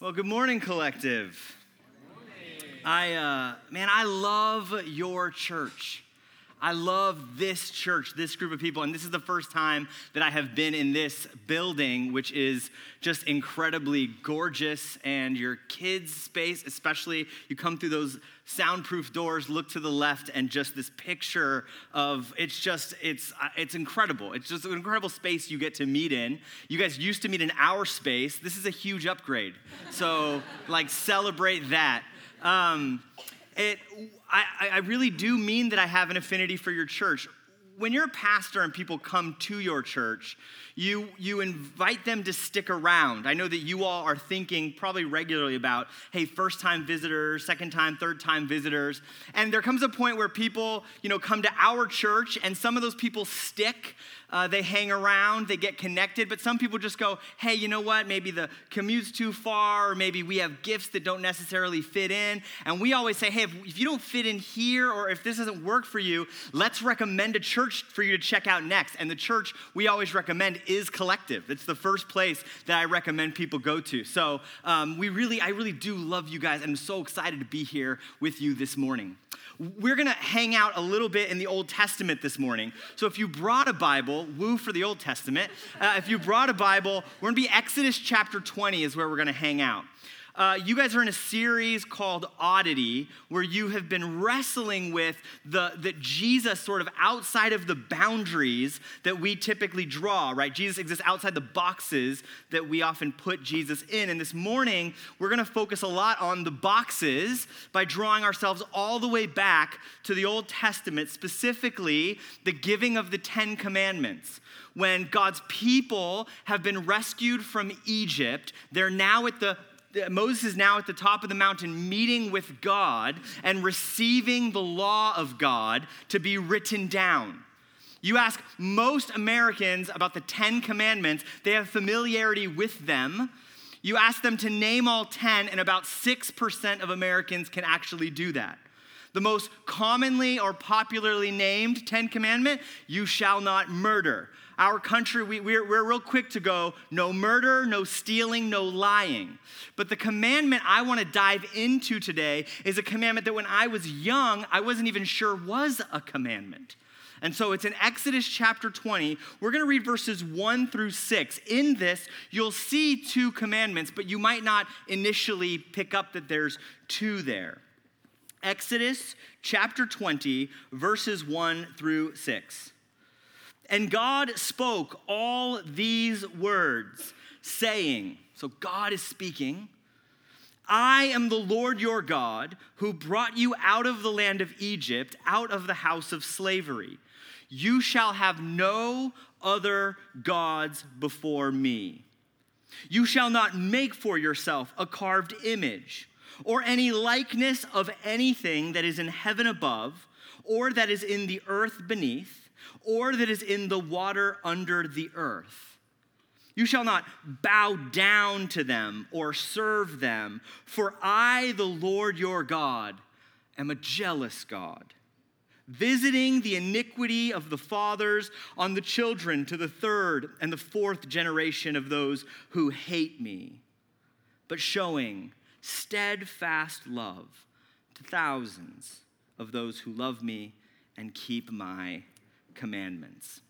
Well, good morning, collective. I, uh, man, I love your church. I love this church, this group of people, and this is the first time that I have been in this building, which is just incredibly gorgeous. And your kids' space, especially, you come through those soundproof doors, look to the left, and just this picture of it's just it's uh, it's incredible. It's just an incredible space you get to meet in. You guys used to meet in our space. This is a huge upgrade. So like celebrate that. Um, it, I, I really do mean that I have an affinity for your church. When you're a pastor and people come to your church, you, you invite them to stick around. I know that you all are thinking probably regularly about, hey, first time visitors, second time, third time visitors. And there comes a point where people, you know, come to our church and some of those people stick uh, they hang around, they get connected, but some people just go, hey, you know what? Maybe the commute's too far, or maybe we have gifts that don't necessarily fit in. And we always say, hey, if, if you don't fit in here, or if this doesn't work for you, let's recommend a church for you to check out next. And the church we always recommend is Collective. It's the first place that I recommend people go to. So um, we really, I really do love you guys. I'm so excited to be here with you this morning. We're going to hang out a little bit in the Old Testament this morning. So if you brought a Bible, woo for the Old Testament. Uh, if you brought a Bible, we're going to be Exodus chapter 20 is where we're going to hang out. Uh, you guys are in a series called Oddity, where you have been wrestling with the that Jesus sort of outside of the boundaries that we typically draw, right? Jesus exists outside the boxes that we often put Jesus in. And this morning, we're going to focus a lot on the boxes by drawing ourselves all the way back to the Old Testament, specifically the giving of the Ten Commandments when God's people have been rescued from Egypt. They're now at the Moses is now at the top of the mountain meeting with God and receiving the law of God to be written down. You ask most Americans about the Ten Commandments, they have familiarity with them. You ask them to name all 10, and about 6% of Americans can actually do that. The most commonly or popularly named Ten Commandment you shall not murder. Our country, we, we're, we're real quick to go no murder, no stealing, no lying. But the commandment I want to dive into today is a commandment that when I was young, I wasn't even sure was a commandment. And so it's in Exodus chapter 20. We're going to read verses 1 through 6. In this, you'll see two commandments, but you might not initially pick up that there's two there. Exodus chapter 20, verses 1 through 6. And God spoke all these words, saying, So God is speaking, I am the Lord your God who brought you out of the land of Egypt, out of the house of slavery. You shall have no other gods before me. You shall not make for yourself a carved image or any likeness of anything that is in heaven above or that is in the earth beneath or that is in the water under the earth. You shall not bow down to them or serve them, for I, the Lord your God, am a jealous God, visiting the iniquity of the fathers on the children to the third and the fourth generation of those who hate me, but showing steadfast love to thousands of those who love me and keep my commandments.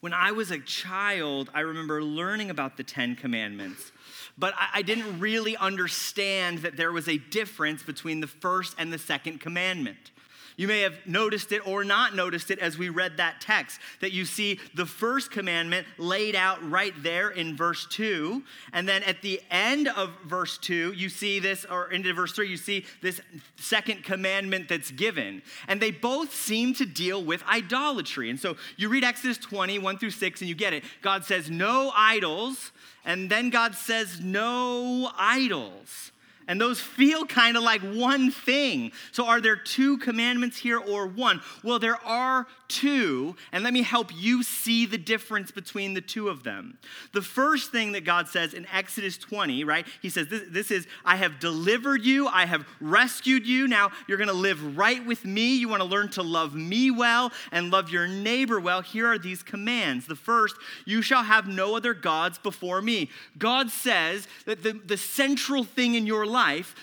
When I was a child, I remember learning about the Ten Commandments, but I, didn't really understand that there was a difference between the first and the second commandment. You may have noticed it or not noticed it as we read that text, that you see the first commandment laid out right there in verse 2. And then at the end of verse 2, you see this, or into verse 3, you see this second commandment that's given. And they both seem to deal with idolatry. And so you read Exodus 20, 1 through 6, and you get it. God says, No idols. And then God says, No idols. And those feel kind of like one thing. So, are there two commandments here or one? Well, there are two, and let me help you see the difference between the two of them. The first thing that God says in Exodus 20, right? He says, This, this is, I have delivered you, I have rescued you. Now you're going to live right with me. You want to learn to love me well and love your neighbor well. Here are these commands. The first, you shall have no other gods before me. God says that the, the central thing in your life,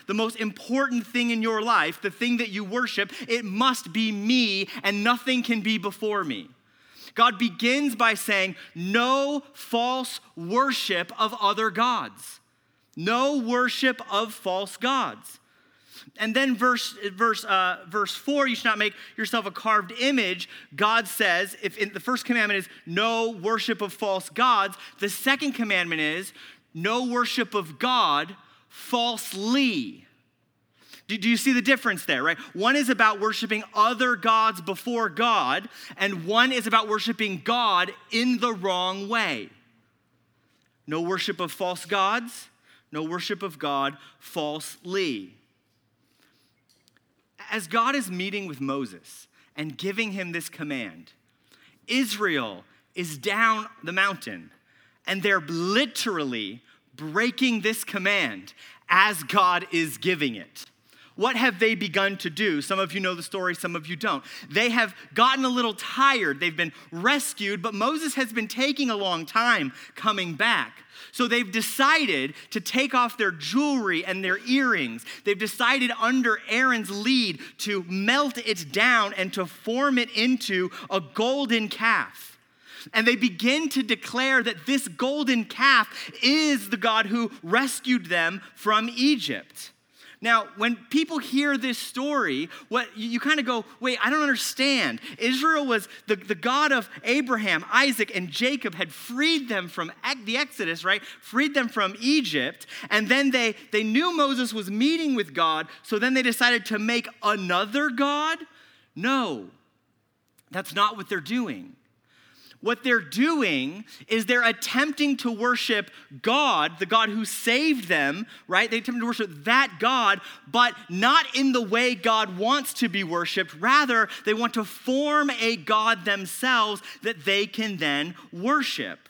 the most important thing in your life, the thing that you worship, it must be me, and nothing can be before me. God begins by saying, No false worship of other gods. No worship of false gods. And then verse, verse, uh, verse 4, you should not make yourself a carved image. God says, if the first commandment is no worship of false gods, the second commandment is no worship of God falsely. Do, do you see the difference there, right? One is about worshiping other gods before God, and one is about worshiping God in the wrong way. No worship of false gods, no worship of God falsely. As God is meeting with Moses and giving him this command, Israel is down the mountain and they're literally breaking this command as God is giving it. What have they begun to do? Some of you know the story, some of you don't. They have gotten a little tired. They've been rescued, but Moses has been taking a long time coming back. So they've decided to take off their jewelry and their earrings. They've decided under Aaron's lead to melt it down and to form it into a golden calf. And they begin to declare that this golden calf is the God who rescued them from Egypt. Now, when people hear this story, what you kind of go, wait, I don't understand. Israel was the, the God of Abraham, Isaac, and Jacob had freed them from the Exodus, right? Freed them from Egypt. And then they, they knew Moses was meeting with God, so then they decided to make another God? No, that's not what they're doing what they're doing is they're attempting to worship God, the God who saved them, right? They attempt to worship that God, but not in the way God wants to be worshiped. Rather, they want to form a God themselves that they can then worship.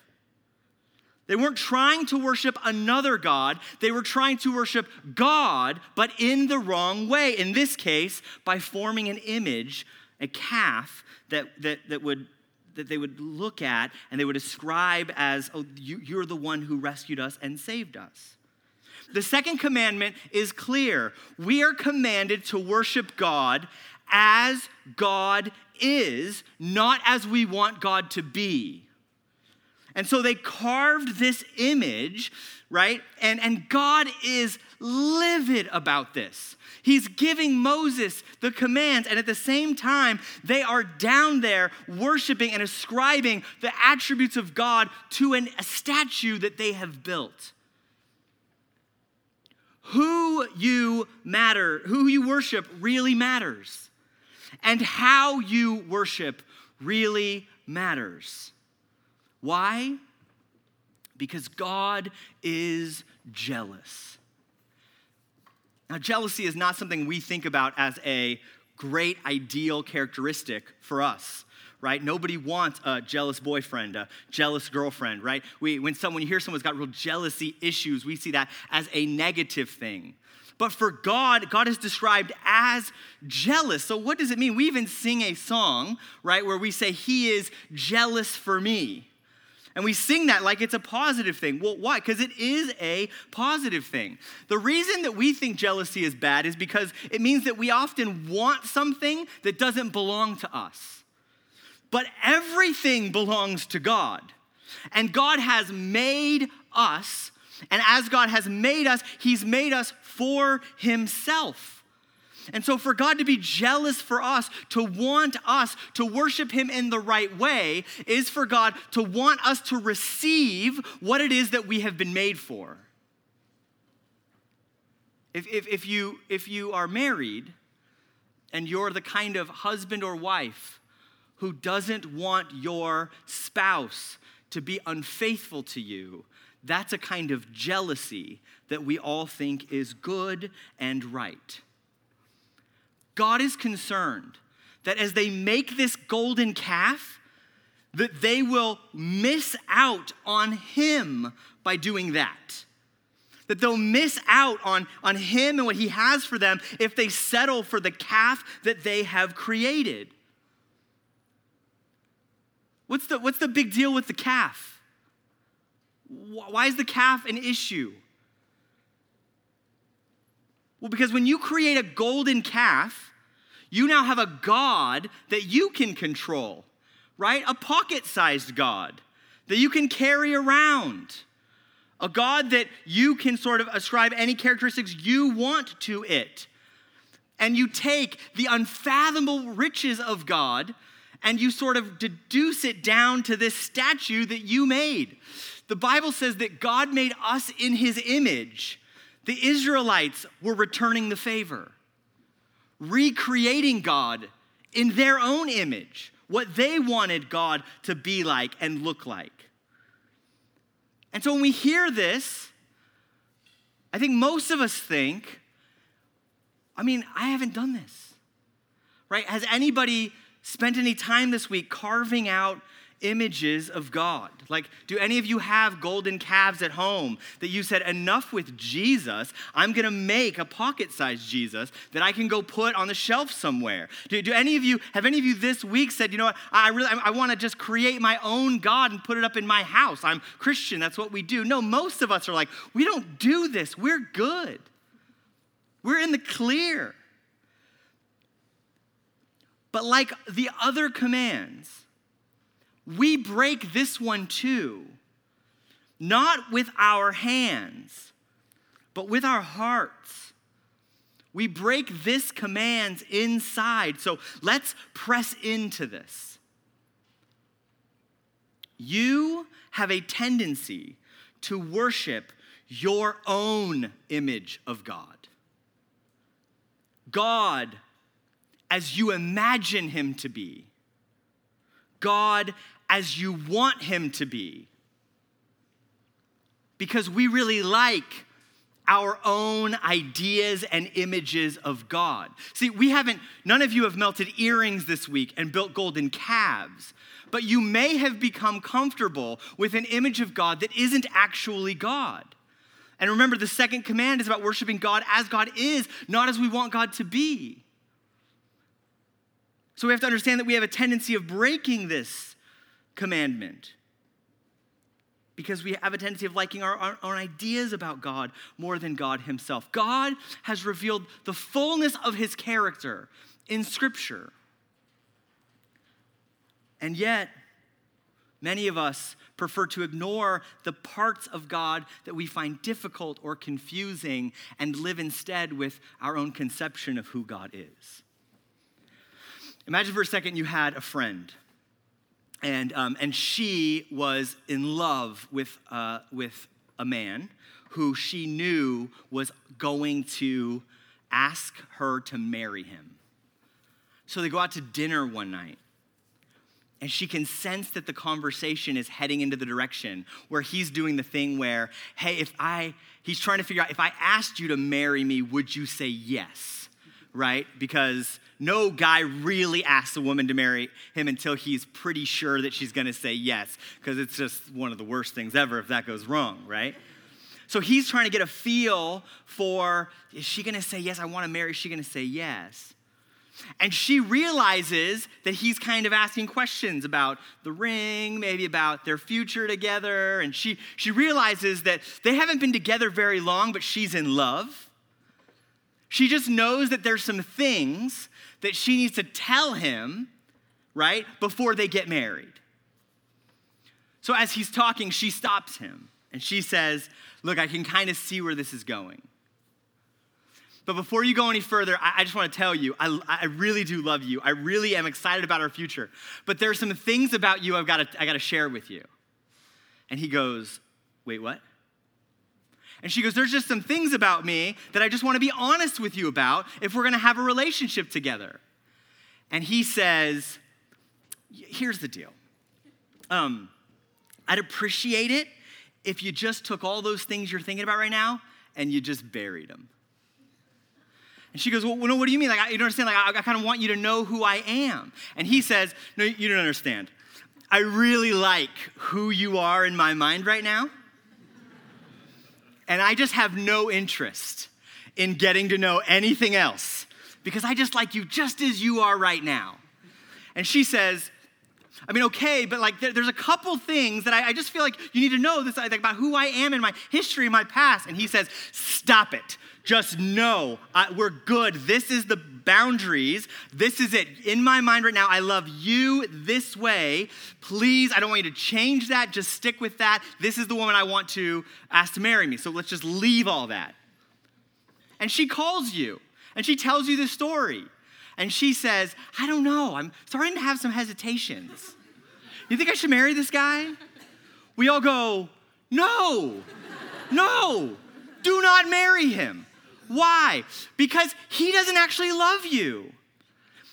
They weren't trying to worship another God. They were trying to worship God, but in the wrong way. In this case, by forming an image, a calf that, that, that would that they would look at and they would ascribe as, oh, you, you're the one who rescued us and saved us. The second commandment is clear. We are commanded to worship God as God is, not as we want God to be. And so they carved this image, right? And, and God is livid about this. He's giving Moses the commands, and at the same time, they are down there worshiping and ascribing the attributes of God to an, a statue that they have built. Who you matter, who you worship really matters. And how you worship really matters. Why? Because God is jealous. Now, jealousy is not something we think about as a great ideal characteristic for us right? Nobody wants a jealous boyfriend, a jealous girlfriend, right? We, when someone you hear someone's got real jealousy issues, we see that as a negative thing. But for God, God is described as jealous. So what does it mean? We even sing a song, right, where we say, He is jealous for me. And we sing that like it's a positive thing. Well, why? Because it is a positive thing. The reason that we think jealousy is bad is because it means that we often want something that doesn't belong to us. But everything belongs to God. And God has made us, and as God has made us, He's made us for Himself. And so, for God to be jealous for us, to want us to worship Him in the right way, is for God to want us to receive what it is that we have been made for. If, if, if, you, if you are married and you're the kind of husband or wife who doesn't want your spouse to be unfaithful to you, that's a kind of jealousy that we all think is good and right. God is concerned that as they make this golden calf, that they will miss out on him by doing that. That they'll miss out on, on him and what he has for them if they settle for the calf that they have created. What's the, what's the big deal with the calf? Why is the calf an issue? Well, because when you create a golden calf, you now have a God that you can control, right? A pocket sized God that you can carry around. A God that you can sort of ascribe any characteristics you want to it. And you take the unfathomable riches of God and you sort of deduce it down to this statue that you made. The Bible says that God made us in his image. The Israelites were returning the favor, recreating God in their own image, what they wanted God to be like and look like. And so when we hear this, I think most of us think, I mean, I haven't done this, right? Has anybody spent any time this week carving out images of God? Like, do any of you have golden calves at home that you said, enough with Jesus? I'm gonna make a pocket sized Jesus that I can go put on the shelf somewhere. Do, do any of you, have any of you this week said, you know what, I really, I, I wanna just create my own God and put it up in my house? I'm Christian, that's what we do. No, most of us are like, we don't do this, we're good. We're in the clear. But like the other commands, we break this one too, not with our hands, but with our hearts. We break this command inside. So let's press into this. You have a tendency to worship your own image of God. God as you imagine him to be, God as you want him to be. Because we really like our own ideas and images of God. See, we haven't, none of you have melted earrings this week and built golden calves, but you may have become comfortable with an image of God that isn't actually God. And remember, the second command is about worshiping God as God is, not as we want God to be. So we have to understand that we have a tendency of breaking this commandment because we have a tendency of liking our, own ideas about God more than God Himself. God has revealed the fullness of His character in Scripture. And yet, many of us prefer to ignore the parts of God that we find difficult or confusing and live instead with our own conception of who God is. Imagine for a second you had a friend, and, um, and she was in love with, uh, with a man who she knew was going to ask her to marry him. So they go out to dinner one night, and she can sense that the conversation is heading into the direction where he's doing the thing where, hey, if I, he's trying to figure out, if I asked you to marry me, would you say yes? Right? Because no guy really asks a woman to marry him until he's pretty sure that she's gonna say yes, because it's just one of the worst things ever if that goes wrong, right? So he's trying to get a feel for is she gonna say yes? I wanna marry, is she gonna say yes? And she realizes that he's kind of asking questions about the ring, maybe about their future together. And she, she realizes that they haven't been together very long, but she's in love. She just knows that there's some things that she needs to tell him, right, before they get married. So as he's talking, she stops him and she says, Look, I can kind of see where this is going. But before you go any further, I, just want to tell you, I, I, really do love you. I really am excited about our future. But there are some things about you I've got to, I got to share with you. And he goes, Wait, what? And she goes, There's just some things about me that I just want to be honest with you about if we're going to have a relationship together. And he says, Here's the deal um, I'd appreciate it if you just took all those things you're thinking about right now and you just buried them. And she goes, Well, no, what do you mean? Like, I, you don't understand? Like, I, I kind of want you to know who I am. And he says, No, you don't understand. I really like who you are in my mind right now. And I just have no interest in getting to know anything else because I just like you just as you are right now. And she says, I mean, okay, but like there, there's a couple things that I, I, just feel like you need to know this like, about who I am and my history my past. And he says, Stop it. Just know I, we're good. This is the boundaries. This is it. In my mind right now, I love you this way. Please, I don't want you to change that. Just stick with that. This is the woman I want to ask to marry me. So let's just leave all that. And she calls you and she tells you the story. And she says, I don't know. I'm starting to have some hesitations. You think I should marry this guy? We all go, No, no, do not marry him. Why? Because he doesn't actually love you.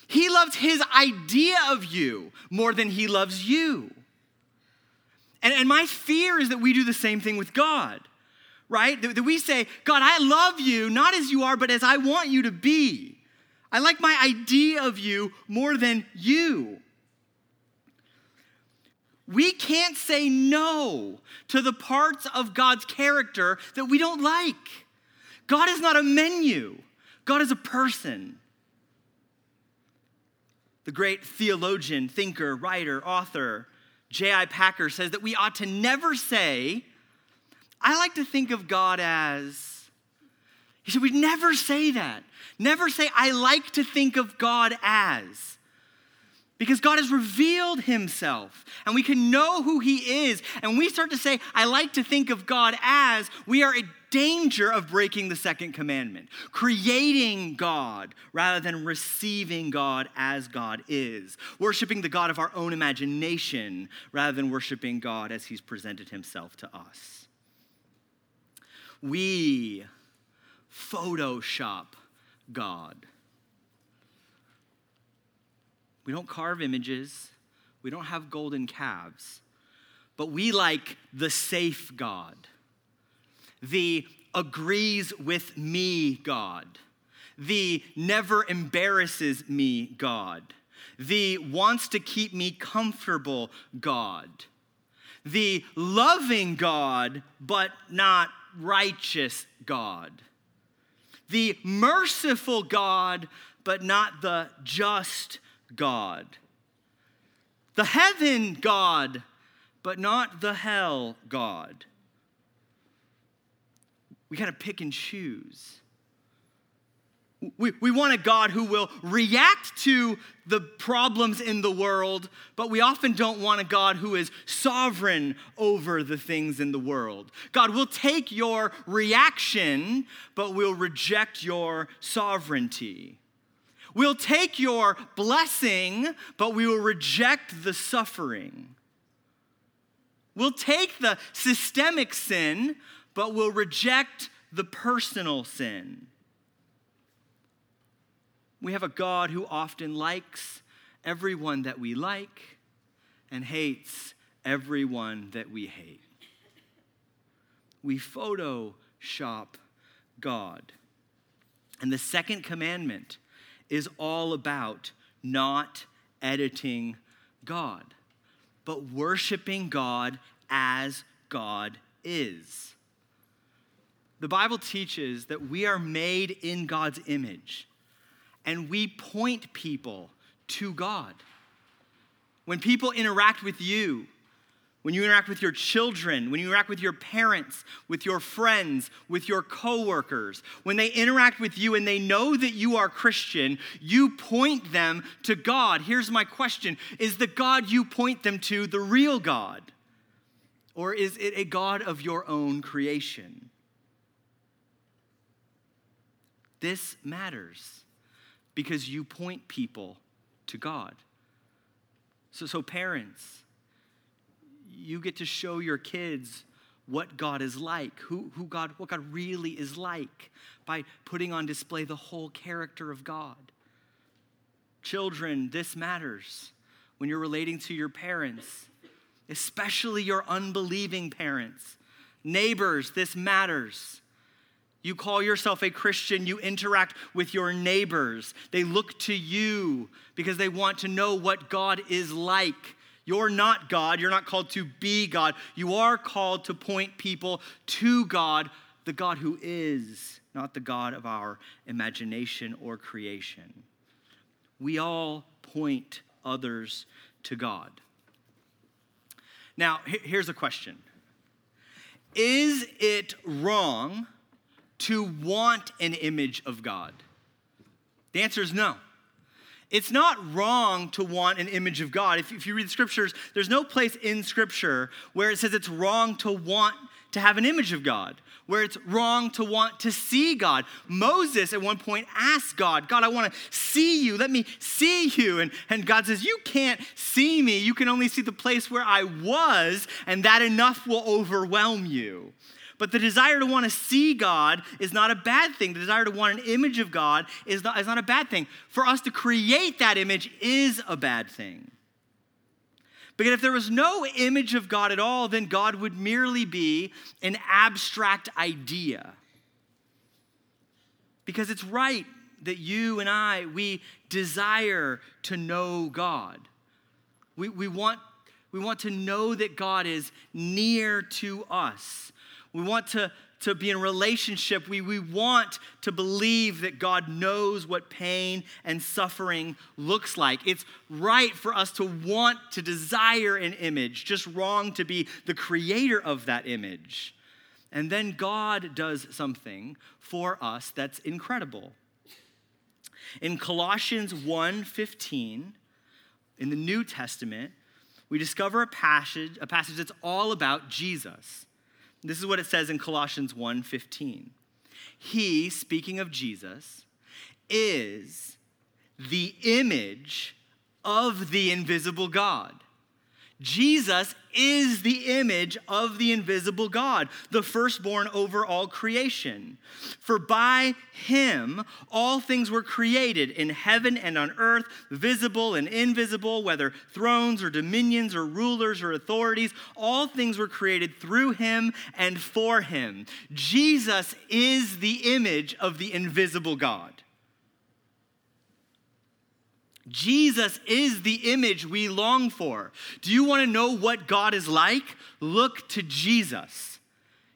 He loves his idea of you more than he loves you. And, and my fear is that we do the same thing with God, right? That, that we say, God, I love you, not as you are, but as I want you to be. I like my idea of you more than you. We can't say no to the parts of God's character that we don't like. God is not a menu, God is a person. The great theologian, thinker, writer, author, J.I. Packer says that we ought to never say, I like to think of God as. He said, we never say that. Never say, I like to think of God as. Because God has revealed himself and we can know who he is. And we start to say, I like to think of God as, we are in danger of breaking the second commandment, creating God rather than receiving God as God is, worshiping the God of our own imagination rather than worshiping God as he's presented himself to us. We Photoshop God. We don't carve images, we don't have golden calves, but we like the safe God, the agrees with me God, the never embarrasses me God, the wants to keep me comfortable God, the loving God, but not righteous God the merciful God, but not the just God. The heaven God, but not the hell God. We got to pick and choose. We, we want a God who will react to the problems in the world, but we often don't want a God who is sovereign over the things in the world. God will take your reaction, but will reject your sovereignty. We'll take your blessing, but we will reject the suffering. We'll take the systemic sin, but we'll reject the personal sin. We have a God who often likes everyone that we like and hates everyone that we hate. We Photoshop God. And the second commandment is all about not editing God, but worshiping God as God is. The Bible teaches that we are made in God's image and we point people to God. When people interact with you, when you interact with your children, when you interact with your parents, with your friends, with your coworkers, when they interact with you and they know that you are Christian, you point them to God. Here's my question Is the God you point them to the real God? Or is it a God of your own creation? This matters because you point people to God. So, so parents, you get to show your kids what God is like, who, who God, what God really is like by putting on display the whole character of God. Children, this matters when you're relating to your parents, especially your unbelieving parents. Neighbors, this matters. You call yourself a Christian, you interact with your neighbors. They look to you because they want to know what God is like. You're not God. You're not called to be God. You are called to point people to God, the God who is, not the God of our imagination or creation. We all point others to God. Now, here's a question Is it wrong to want an image of God? The answer is no. It's not wrong to want an image of God. If, if you read the scriptures, there's no place in scripture where it says it's wrong to want to have an image of God, where it's wrong to want to see God. Moses at one point asked God, God, I want to see you. Let me see you. And, and God says, You can't see me. You can only see the place where I was, and that enough will overwhelm you. But the desire to want to see God is not a bad thing. The desire to want an image of God is not, is not a bad thing. For us to create that image is a bad thing. Because if there was no image of God at all, then God would merely be an abstract idea. Because it's right that you and I, we desire to know God. We, we, want, we want to know that God is near to us. We want to, to be in relationship. We, we want to believe that God knows what pain and suffering looks like. It's right for us to want to desire an image, just wrong to be the creator of that image. And then God does something for us that's incredible. In Colossians 1:15, in the New Testament, we discover a passage, a passage that's all about Jesus. This is what it says in Colossians 1:15. He, speaking of Jesus, is the image of the invisible God. Jesus is the image of the invisible God, the firstborn over all creation. For by him all things were created in heaven and on earth, visible and invisible, whether thrones or dominions or rulers or authorities, all things were created through him and for him. Jesus is the image of the invisible God. Jesus is the image we long for. Do you want to know what God is like? Look to Jesus.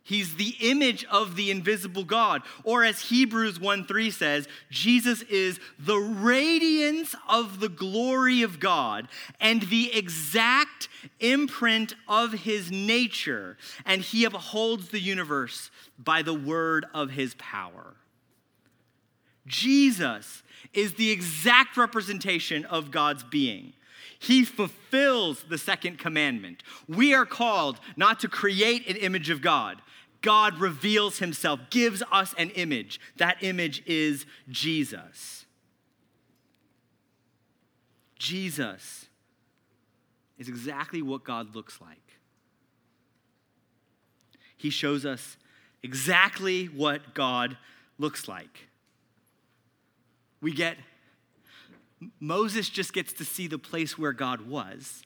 He's the image of the invisible God. Or as Hebrews 1 3 says, Jesus is the radiance of the glory of God and the exact imprint of his nature, and he upholds the universe by the word of his power. Jesus is the exact representation of God's being. He fulfills the second commandment. We are called not to create an image of God. God reveals himself, gives us an image. That image is Jesus. Jesus is exactly what God looks like. He shows us exactly what God looks like we get Moses just gets to see the place where God was.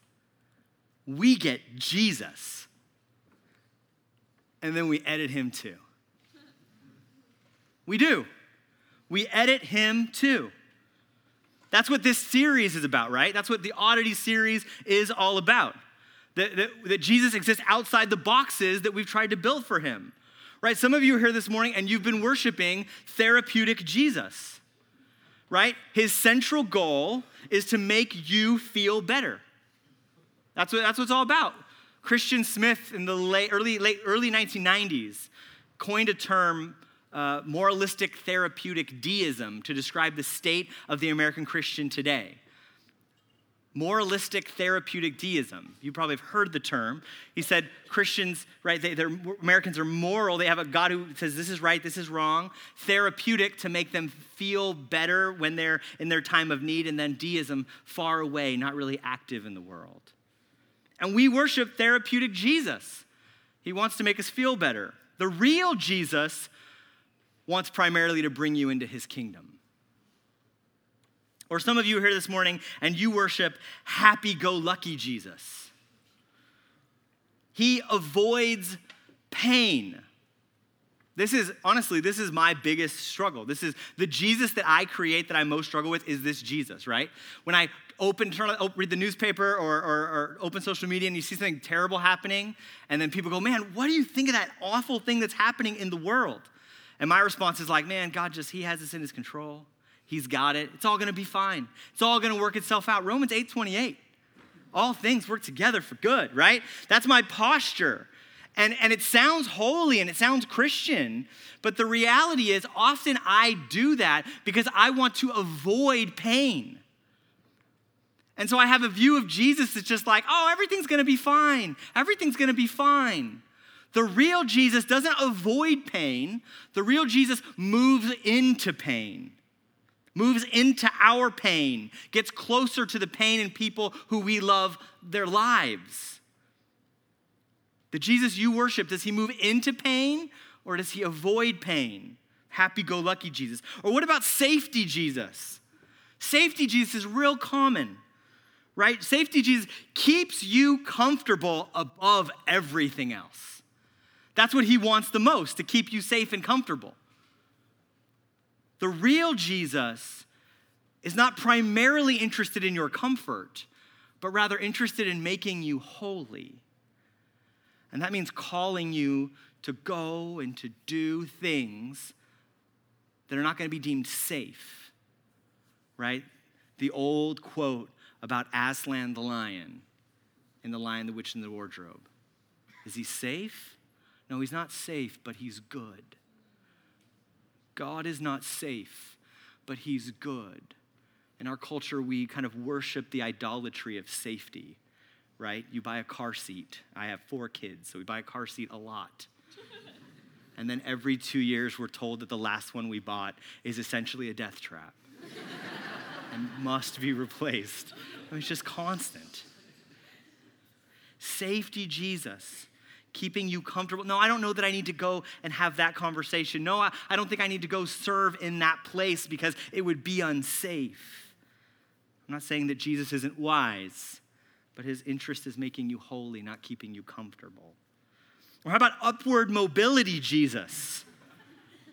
We get Jesus. And then we edit him too. We do. We edit him too. That's what this series is about, right? That's what the oddity series is all about. That, that, that, Jesus exists outside the boxes that we've tried to build for him, right? Some of you are here this morning and you've been worshiping therapeutic Jesus right? His central goal is to make you feel better. That's what, that's what it's all about. Christian Smith in the late, early, late, early 1990s coined a term, uh, moralistic therapeutic deism, to describe the state of the American Christian today moralistic therapeutic deism. You probably have heard the term. He said Christians, right, they, are Americans are moral. They have a God who says this is right, this is wrong. Therapeutic to make them feel better when they're in their time of need. And then deism, far away, not really active in the world. And we worship therapeutic Jesus. He wants to make us feel better. The real Jesus wants primarily to bring you into his kingdom. Or some of you are here this morning and you worship happy go lucky Jesus. He avoids pain. This is, honestly, this is my biggest struggle. This is the Jesus that I create that I most struggle with is this Jesus, right? When I open, turn, read the newspaper or, or, or open social media and you see something terrible happening, and then people go, man, what do you think of that awful thing that's happening in the world? And my response is like, man, God just, He has this in His control. He's got it. It's all gonna be fine. It's all gonna work itself out. Romans 8 28. All things work together for good, right? That's my posture. And, and it sounds holy and it sounds Christian, but the reality is often I do that because I want to avoid pain. And so I have a view of Jesus that's just like, oh, everything's gonna be fine. Everything's gonna be fine. The real Jesus doesn't avoid pain, the real Jesus moves into pain, moves into our pain, gets closer to the pain in people who we love their lives. The Jesus you worship, does he move into pain or does he avoid pain? Happy go lucky Jesus. Or what about safety Jesus? Safety Jesus is real common, right? Safety Jesus keeps you comfortable above everything else. That's what he wants the most, to keep you safe and comfortable. The real Jesus is not primarily interested in your comfort, but rather interested in making you holy. And that means calling you to go and to do things that are not going to be deemed safe, right? The old quote about Aslan the lion in The Lion, the Witch, and the Wardrobe. Is he safe? No, he's not safe, but he's good. God is not safe, but he's good. In our culture, we kind of worship the idolatry of safety right? You buy a car seat. I have four kids, so we buy a car seat a lot. and then every two years, we're told that the last one we bought is essentially a death trap and must be replaced. I mean, it's just constant. Safety, Jesus keeping you comfortable. No, I don't know that I need to go and have that conversation. No, I, I, don't think I need to go serve in that place because it would be unsafe. I'm not saying that Jesus isn't wise but his interest is making you holy, not keeping you comfortable. Or how about upward mobility Jesus?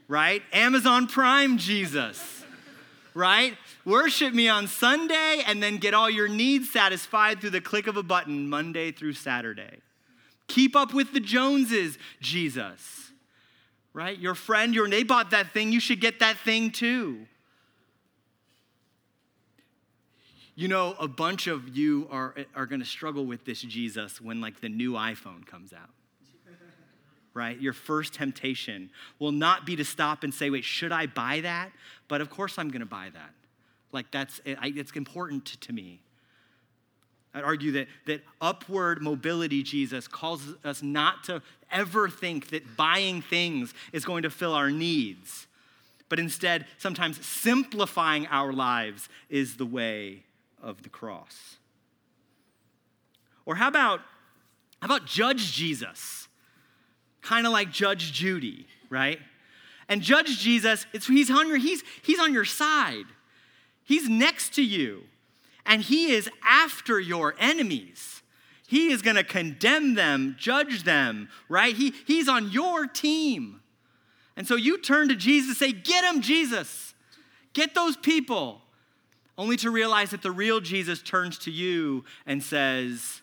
Right? Amazon Prime Jesus. Right? Worship me on Sunday and then get all your needs satisfied through the click of a button Monday through Saturday. Keep up with the Joneses, Jesus. Right? Your friend, your they bought that thing, you should get that thing too. You know, a bunch of you are, are going to struggle with this Jesus when, like, the new iPhone comes out. Right? Your first temptation will not be to stop and say, wait, should I buy that? But of course I'm going to buy that. Like, that's, it's important to me. I'd argue that, that upward mobility Jesus calls us not to ever think that buying things is going to fill our needs, but instead, sometimes simplifying our lives is the way of the cross. Or how about how about Judge Jesus? Kind of like Judge Judy, right? And Judge Jesus, he's, on your, he's, he's on your side. He's next to you. And he is after your enemies. He is going to condemn them, judge them, right? He, he's on your team. And so you turn to Jesus say, Get him, Jesus. Get those people only to realize that the real Jesus turns to you and says,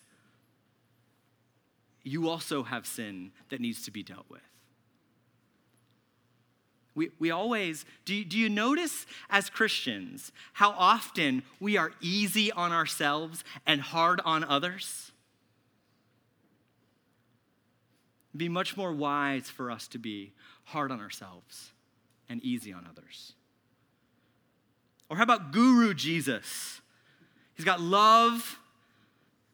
You also have sin that needs to be dealt with. We, we always, do you, do you notice as Christians how often we are easy on ourselves and hard on others? It'd be much more wise for us to be hard on ourselves and easy on others. Or how about Guru Jesus? He's got love.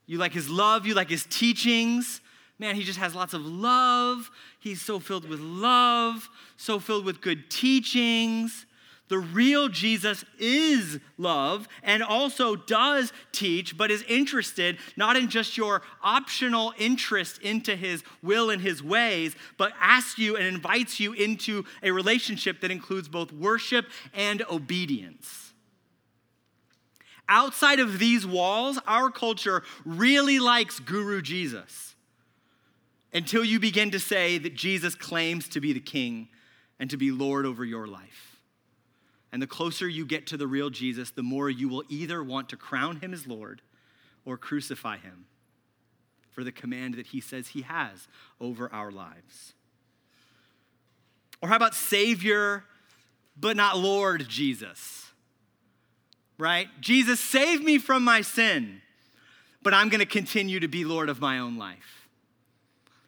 You like his love, you like his teachings. Man, he just has lots of love. He's so filled with love, so filled with good teachings. The real Jesus is love and also does teach, but is interested not in just your optional interest into his will and his ways, but asks you and invites you into a relationship that includes both worship and obedience. Outside of these walls, our culture really likes Guru Jesus until you begin to say that Jesus claims to be the king and to be Lord over your life. And the closer you get to the real Jesus, the more you will either want to crown him as Lord or crucify him for the command that he says he has over our lives. Or how about Savior, but not Lord Jesus? Right? Jesus, save me from my sin, but I'm going to continue to be Lord of my own life.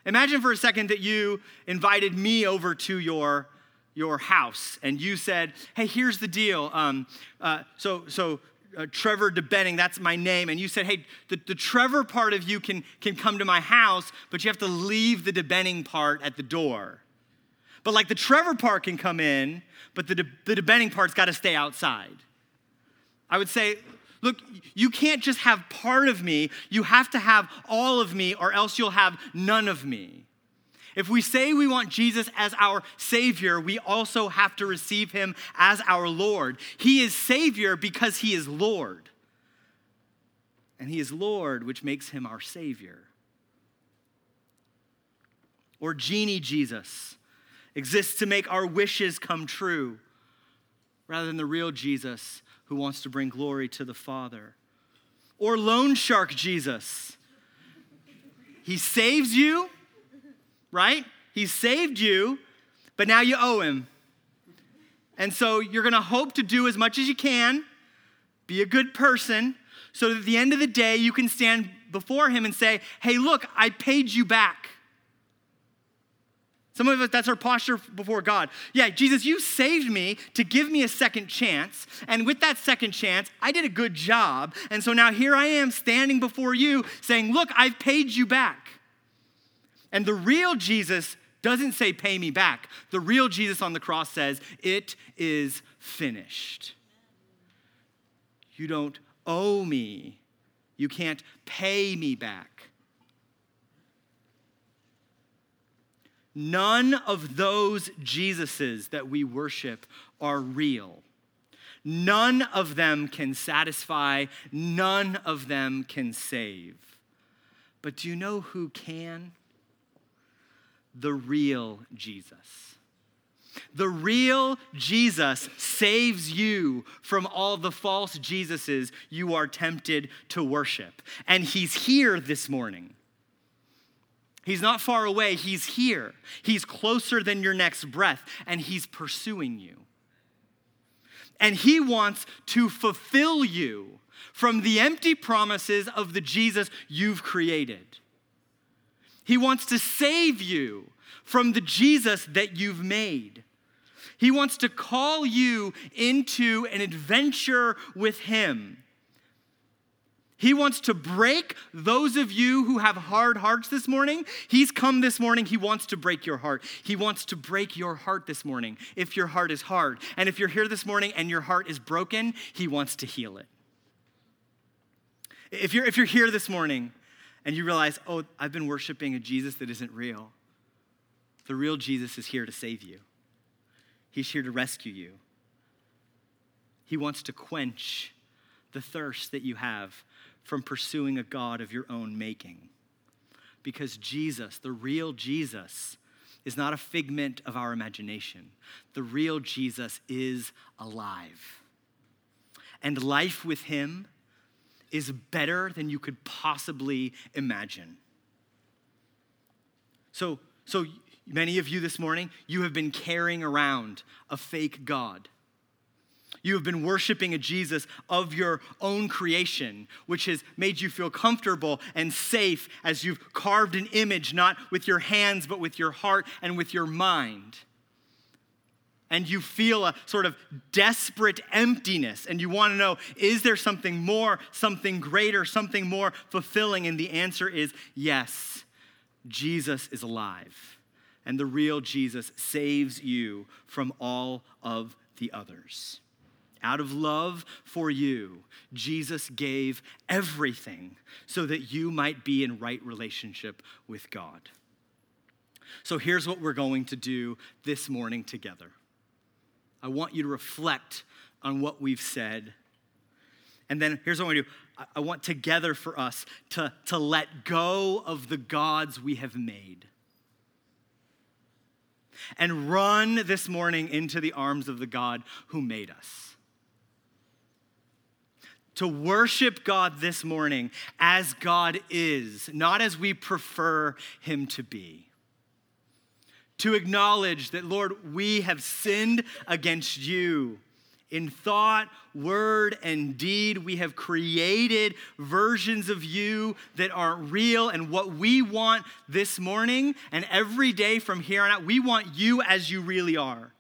Imagine for a second that you invited me over to your, your house and you said, Hey, here's the deal. Um, uh, so, so uh, Trevor DeBenning, that's my name. And you said, hey, the, the Trevor part of you can, can come to my house, but you have to leave the DeBenning part at the door. But like the Trevor part can come in, but the, De, the DeBenning part's got to stay outside. I would say, look, you can't just have part of me, you have to have all of me, or else you'll have none of me. If we say we want Jesus as our Savior, we also have to receive Him as our Lord. He is Savior because He is Lord. And He is Lord, which makes Him our Savior. Or Genie Jesus exists to make our wishes come true, rather than the real Jesus who wants to bring glory to the Father. Or Loan Shark Jesus. He saves you right? He saved you, but now you owe him. And so you're to hope to do as much as you can, be a good person, so that at the end of the day, you can stand before him and say, Hey, look, I paid you back. Some of us, that's our posture before God. Yeah, Jesus, you saved me to give me a second chance. And with that second chance, I did a good job. And so now here I am standing before you saying, Look, I've paid you back. And the real Jesus doesn't say, pay me back. The real Jesus on the cross says, it is finished. You don't owe me. You can't pay me back. None of those Jesuses that we worship are real. None of them can satisfy, none of them can save. But do you know who can? the real Jesus. The real Jesus saves you from all the false Jesuses you are tempted to worship. And he's here this morning. He's not far away, he's here. He's closer than your next breath, and he's pursuing you. And he wants to fulfill you from the empty promises of the Jesus you've created. He wants to save you from the Jesus that you've made. He wants to call you into an adventure with Him. He wants to break those of you who have hard hearts this morning. He's come this morning. He wants to break your heart. He wants to break your heart this morning if your heart is hard. And if you're here this morning and your heart is broken, He wants to heal it. If you're, if you're here this morning and you realize, oh, I've been worshiping a Jesus that isn't real, the real Jesus is here to save you, He's here to rescue you. He wants to quench the thirst that you have from pursuing a God of your own making. Because Jesus, the real Jesus, is not a figment of our imagination. The real Jesus is alive. And life with him is better than you could possibly imagine. So, so many of you this morning, you have been carrying around a fake God. You have been worshiping a Jesus of your own creation, which has made you feel comfortable and safe as you've carved an image, not with your hands, but with your heart and with your mind and you feel a sort of desperate emptiness and you want to know is there something more, something greater, something more fulfilling? And the answer is yes, Jesus is alive. And the real Jesus saves you from all of the others. Out of love for you, Jesus gave everything so that you might be in right relationship with God. So here's what we're going to do this morning together. I want you to reflect on what we've said. And then here's what I want to do I want together for us to, to let go of the gods we have made. and run this morning into the arms of the God who made us. To worship God this morning as God is, not as we prefer Him to be. To acknowledge that, Lord, we have sinned against you in thought, word, and deed, we have created versions of you that aren't real. And what we want this morning and every day from here on out, we want you as you really are.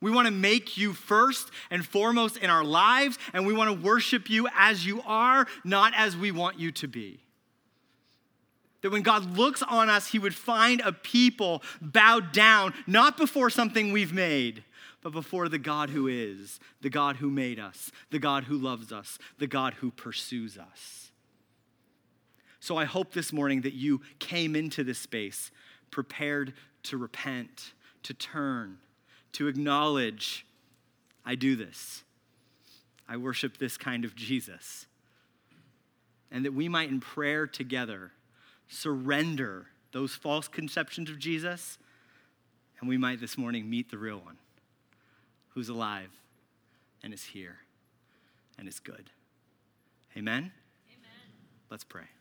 We want to make you first and foremost in our lives, and we want to worship you as you are, not as we want you to be. That when God looks on us, he would find a people bowed down, not before something we've made, but before the God who is, the God who made us, the God who loves us, the God who pursues us. So I hope this morning that you came into this space prepared to repent, to turn, to acknowledge I do this. I worship this kind of Jesus. And that we might, in prayer together, surrender those false conceptions of Jesus, and we might this morning meet the real one who's alive and is here and is good. Amen? Amen. Let's pray.